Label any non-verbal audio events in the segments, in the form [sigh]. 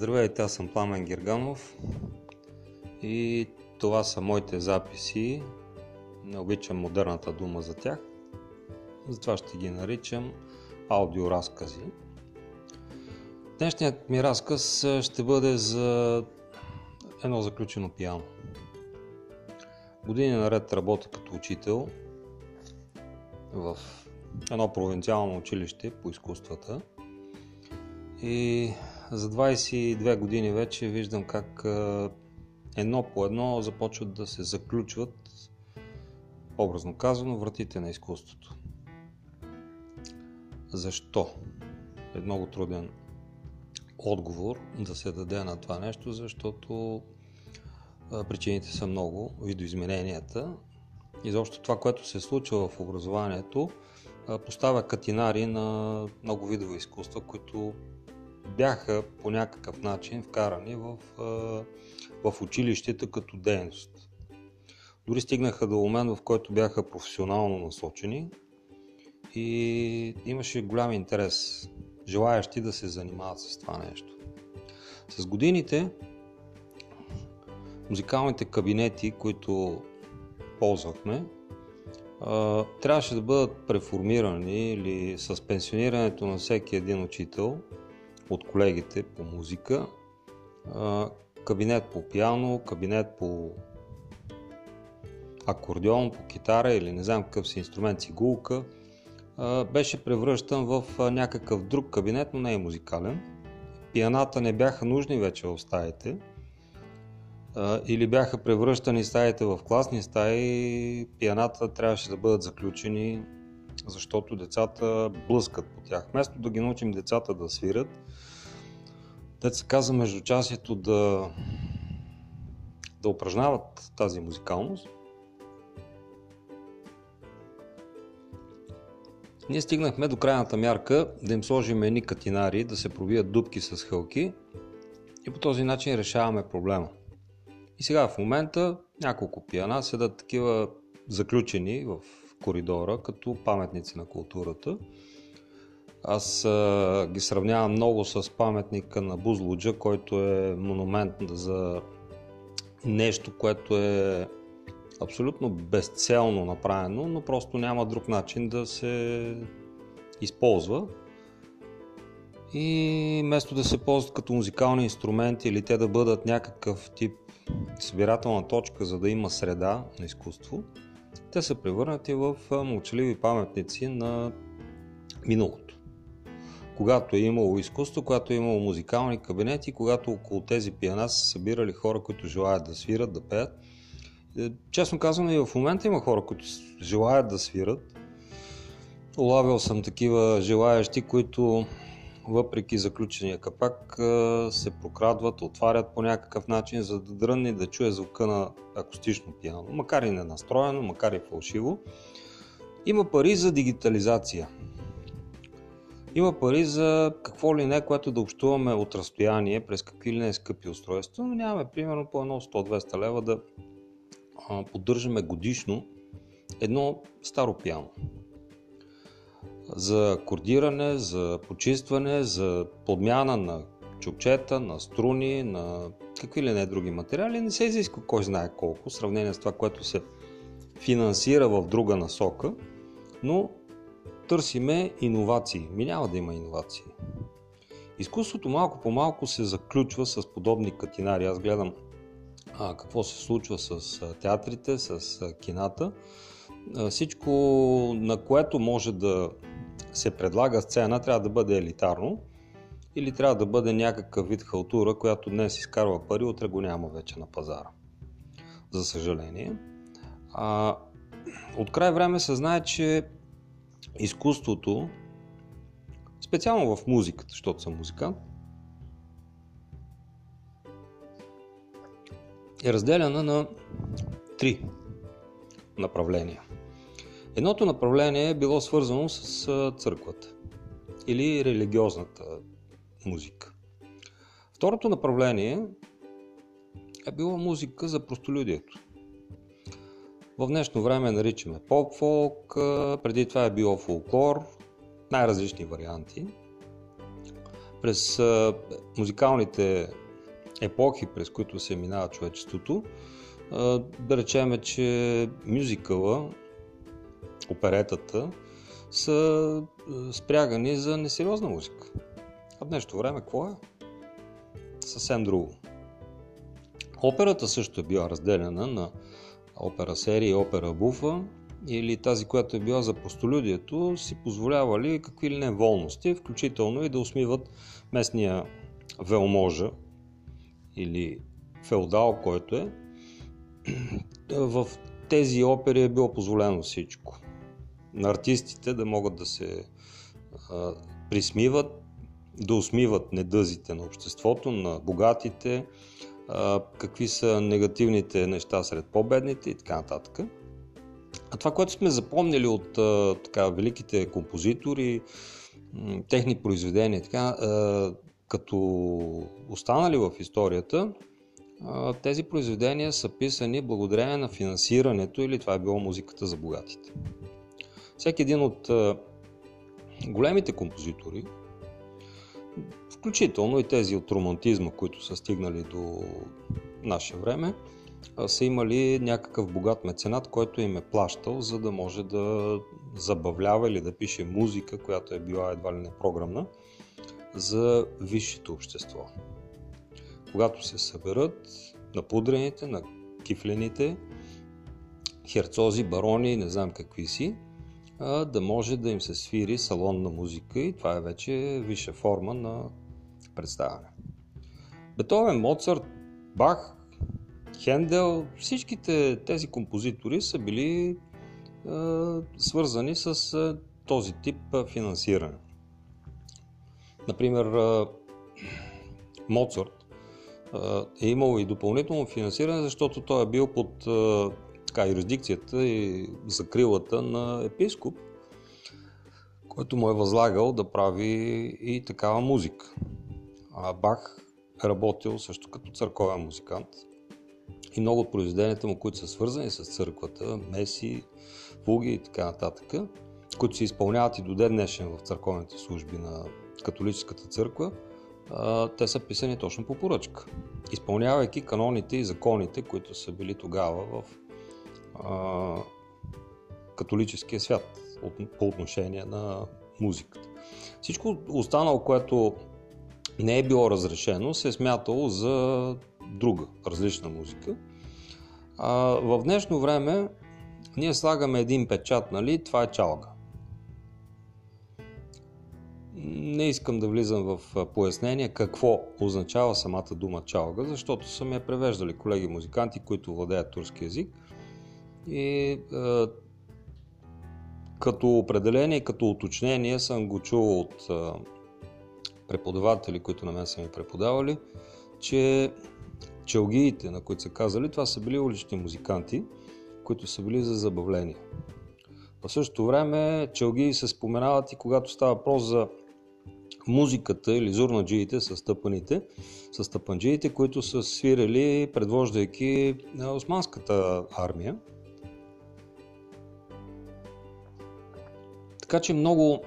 Здравейте, аз съм Пламен Герганов и това са моите записи. Не обичам модерната дума за тях, затова ще ги наричам аудиоразкази. Днешният ми разказ ще бъде за едно заключено пиано. Години наред работя като учител в едно провинциално училище по изкуствата и за 22 години вече виждам как едно по едно започват да се заключват, образно казано, вратите на изкуството. Защо? Е много труден отговор да се даде на това нещо, защото причините са много, видоизмененията. Изобщо това, което се случва в образованието, поставя катинари на много видове изкуства, които бяха по някакъв начин вкарани в, в училището като дейност. Дори стигнаха до момент, в който бяха професионално насочени и имаше голям интерес, желаящи да се занимават с това нещо. С годините музикалните кабинети, които ползвахме, трябваше да бъдат преформирани или с пенсионирането на всеки един учител – от колегите по музика, кабинет по пиано, кабинет по акордеон, по китара или не знам какъв си инструмент, цигулка, беше превръщан в някакъв друг кабинет, но не е музикален. Пианата не бяха нужни вече в стаите. Или бяха превръщани стаите в класни стаи, пианата трябваше да бъдат заключени защото децата блъскат по тях. Вместо да ги научим децата да свират, те се каза междучасието да, да упражняват тази музикалност, ние стигнахме до крайната мярка да им сложим едни катинари, да се пробият дубки с хълки и по този начин решаваме проблема. И сега в момента няколко пиана седат такива заключени в коридора като паметници на културата. Аз а, ги сравнявам много с паметника на Бузлуджа, който е монумент за нещо, което е абсолютно безцелно направено, но просто няма друг начин да се използва. И вместо да се ползват като музикални инструменти или те да бъдат някакъв тип събирателна точка, за да има среда на изкуство, те са превърнати в мълчаливи паметници на миналото. Когато е имало изкуство, когато е имало музикални кабинети, когато около тези пиана са събирали хора, които желаят да свират, да пеят. Е, честно казано и в момента има хора, които желаят да свират. Улавил съм такива желаящи, които въпреки заключения капак, се прокрадват, отварят по някакъв начин, за да дрънне да чуе звука на акустично пиано, макар и ненастроено, макар и фалшиво. Има пари за дигитализация. Има пари за какво ли не, което да общуваме от разстояние, през какви ли не скъпи устройства, но нямаме примерно по едно 100-200 лева да поддържаме годишно едно старо пиано за кордиране, за почистване, за подмяна на чупчета, на струни, на какви ли не други материали. Не се изисква кой знае колко, в сравнение с това, което се финансира в друга насока, но търсиме иновации. Ми няма да има иновации. Изкуството малко по малко се заключва с подобни катинари. Аз гледам а, какво се случва с театрите, с кината. Всичко, на което може да се предлага сцена, трябва да бъде елитарно или трябва да бъде някакъв вид халтура, която днес изкарва пари, утре го няма вече на пазара. За съжаление. А, от край време се знае, че изкуството, специално в музиката, защото съм музикант, е разделена на три направления. Едното направление е било свързано с църквата или религиозната музика. Второто направление е било музика за простолюдието. В днешно време наричаме поп-фолк, преди това е било фолклор, най-различни варианти. през музикалните епохи, през които се минава човечеството, да речеме, че мюзикъла, оперетата, са спрягани за несериозна музика. А в днешното време какво е? Съвсем друго. Операта също е била разделена на опера серия и опера буфа, или тази, която е била за постолюдието, си позволявали какви ли не волности, включително и да усмиват местния велможа или феодал, който е. [clears throat] В тези опери е било позволено всичко. На артистите да могат да се а, присмиват, да усмиват недъзите на обществото, на богатите, а, какви са негативните неща сред по-бедните и така нататък. А това, което сме запомнили от а, така, великите композитори, техни произведения, така, а, като останали в историята, тези произведения са писани благодарение на финансирането или това е било музиката за богатите. Всеки един от големите композитори, включително и тези от романтизма, които са стигнали до наше време, са имали някакъв богат меценат, който им е плащал, за да може да забавлява или да пише музика, която е била едва ли не програмна, за висшето общество. Когато се съберат напудрените, на кифлените, херцози, барони, не знам какви си, да може да им се свири салонна музика и това е вече висша форма на представяне. Бетовен, Моцарт, Бах, Хендел, всичките тези композитори са били е, свързани с е, този тип финансиране. Например, е, Моцарт е имал и допълнително финансиране, защото той е бил под е, така, юрисдикцията и закрилата на епископ, който му е възлагал да прави и такава музика. А Бах е работил също като църковен музикант – и много от произведенията му, които са свързани с църквата, меси, фуги и така нататък, които се изпълняват и до ден днешен в църковните служби на католическата църква, те са писани точно по поръчка, изпълнявайки каноните и законите, които са били тогава в католическия свят по отношение на музиката. Всичко останало, което не е било разрешено, се е смятало за друга, различна музика. А, в днешно време ние слагаме един печат, нали? Това е чалга. Не искам да влизам в пояснение какво означава самата дума чалга, защото са ми я превеждали колеги музиканти, които владеят турски язик. И е, като определение, като уточнение съм го чул от е, преподаватели, които на мен са ми преподавали, че челгиите, на които са казали, това са били улични музиканти, които са били за забавление. В същото време челгии се споменават и когато става въпрос за музиката или зурнаджиите с тъпаните, с тъпанджиите, които са свирили, предвождайки османската армия. Така че много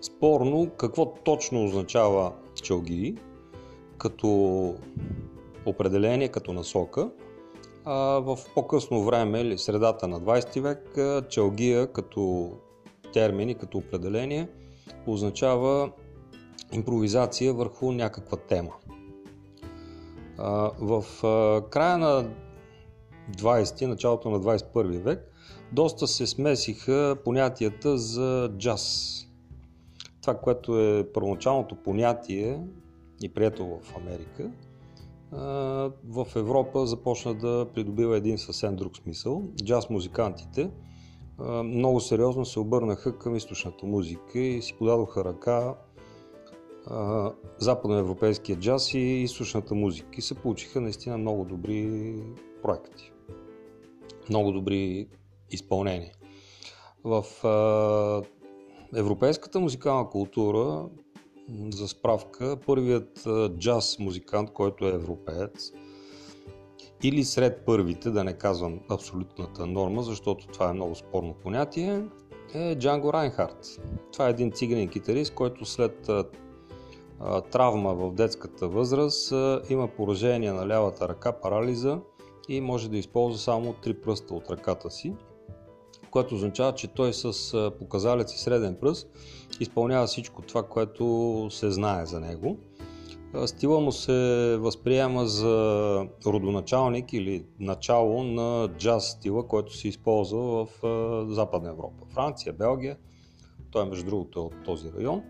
спорно какво точно означава челгии, като определение като насока. А в по-късно време, или средата на 20 век, чалгия като термин и като определение означава импровизация върху някаква тема. В края на 20 началото на 21 век доста се смесиха понятията за джаз. Това, което е първоначалното понятие и прието в Америка, в Европа започна да придобива един съвсем друг смисъл. Джаз музикантите много сериозно се обърнаха към източната музика и си подадоха ръка западноевропейския джаз и източната музика и се получиха наистина много добри проекти. Много добри изпълнения. В европейската музикална култура за справка, първият джаз музикант, който е европеец, или сред първите, да не казвам абсолютната норма, защото това е много спорно понятие, е Джанго Райнхард. Това е един циганин китарист, който след травма в детската възраст, има поражение на лявата ръка, парализа и може да използва само три пръста от ръката си, което означава, че той с показалец и среден пръст изпълнява всичко това, което се знае за него. Стила му се възприема за родоначалник или начало на джаз стила, който се използва в Западна Европа. Франция, Белгия, той между другото е от този район.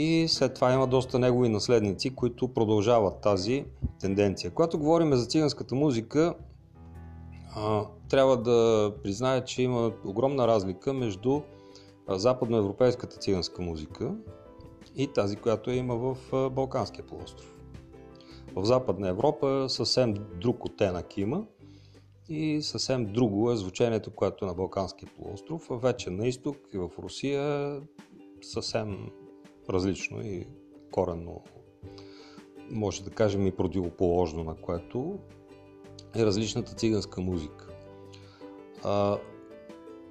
И след това има доста негови наследници, които продължават тази тенденция. Когато говорим за циганската музика, трябва да призная, че има огромна разлика между западноевропейската циганска музика, и тази, която има в Балканския полуостров. В Западна Европа съвсем друг оттенък има и съвсем друго е звучението, което е на Балканския полуостров, вече на изток и в Русия съвсем различно и коренно, може да кажем и противоположно на което е различната циганска музика. А,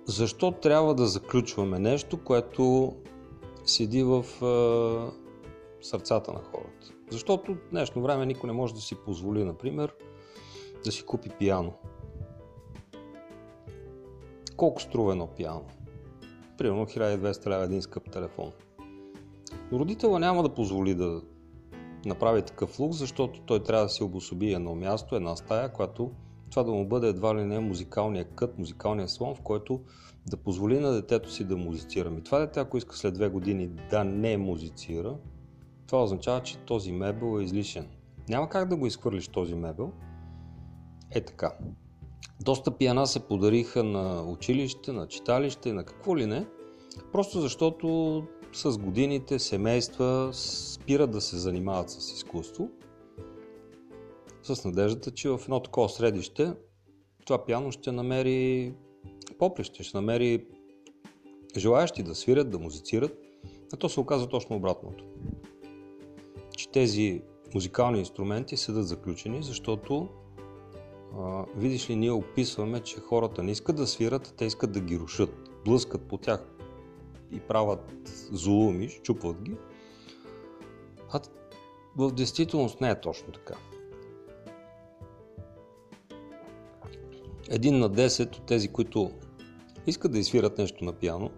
защо трябва да заключваме нещо, което седи в а, сърцата на хората. Защото в днешно време никой не може да си позволи, например, да си купи пиано. Колко струва едно пиано? Примерно 1200 лева един скъп телефон. Родителя няма да позволи да направи такъв лук, защото той трябва да си обособи едно място, една стая, която това да му бъде едва ли не музикалния кът, музикалния слон, в който да позволи на детето си да музицира. И това дете, ако иска след две години да не музицира, това означава, че този мебел е излишен. Няма как да го изхвърлиш този мебел. Е така. Доста пиана се подариха на училище, на читалище, на какво ли не, просто защото с годините семейства спират да се занимават с изкуство, с надеждата, че в едно такова средище това пиано ще намери поприще, ще намери желаящи да свирят, да музицират, а то се оказа точно обратното. Че тези музикални инструменти седат заключени, защото видиш ли, ние описваме, че хората не искат да свират, а те искат да ги рушат, блъскат по тях и правят зулуми, щупват ги. А в действителност не е точно така. Един на 10 от тези, които искат да изсвират нещо на пиано,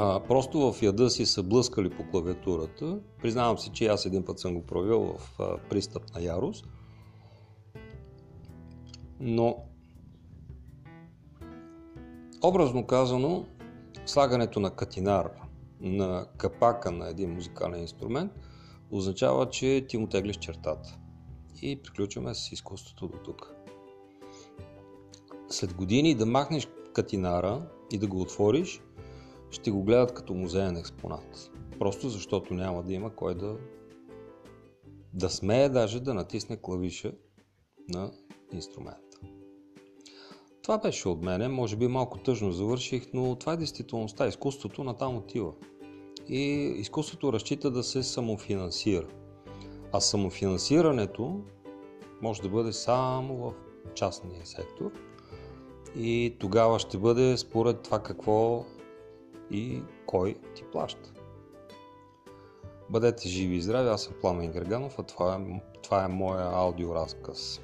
а, просто в яда си са блъскали по клавиатурата. Признавам си, че аз един път съм го провел в а, пристъп на ярост. Но, образно казано, слагането на катинар на капака на един музикален инструмент означава, че ти му теглиш чертата. И приключваме с изкуството до тук. След години да махнеш катинара и да го отвориш, ще го гледат като музеен експонат. Просто защото няма да има кой да да смее даже да натисне клавиша на инструмента. Това беше от мене, може би малко тъжно завърших, но това е действителността. Изкуството натам отива. И изкуството разчита да се самофинансира. А самофинансирането може да бъде само в частния сектор – и тогава ще бъде според това какво и кой ти плаща. Бъдете живи и здрави, аз съм Пламен Герганов, а това е, това е моя аудиоразказ.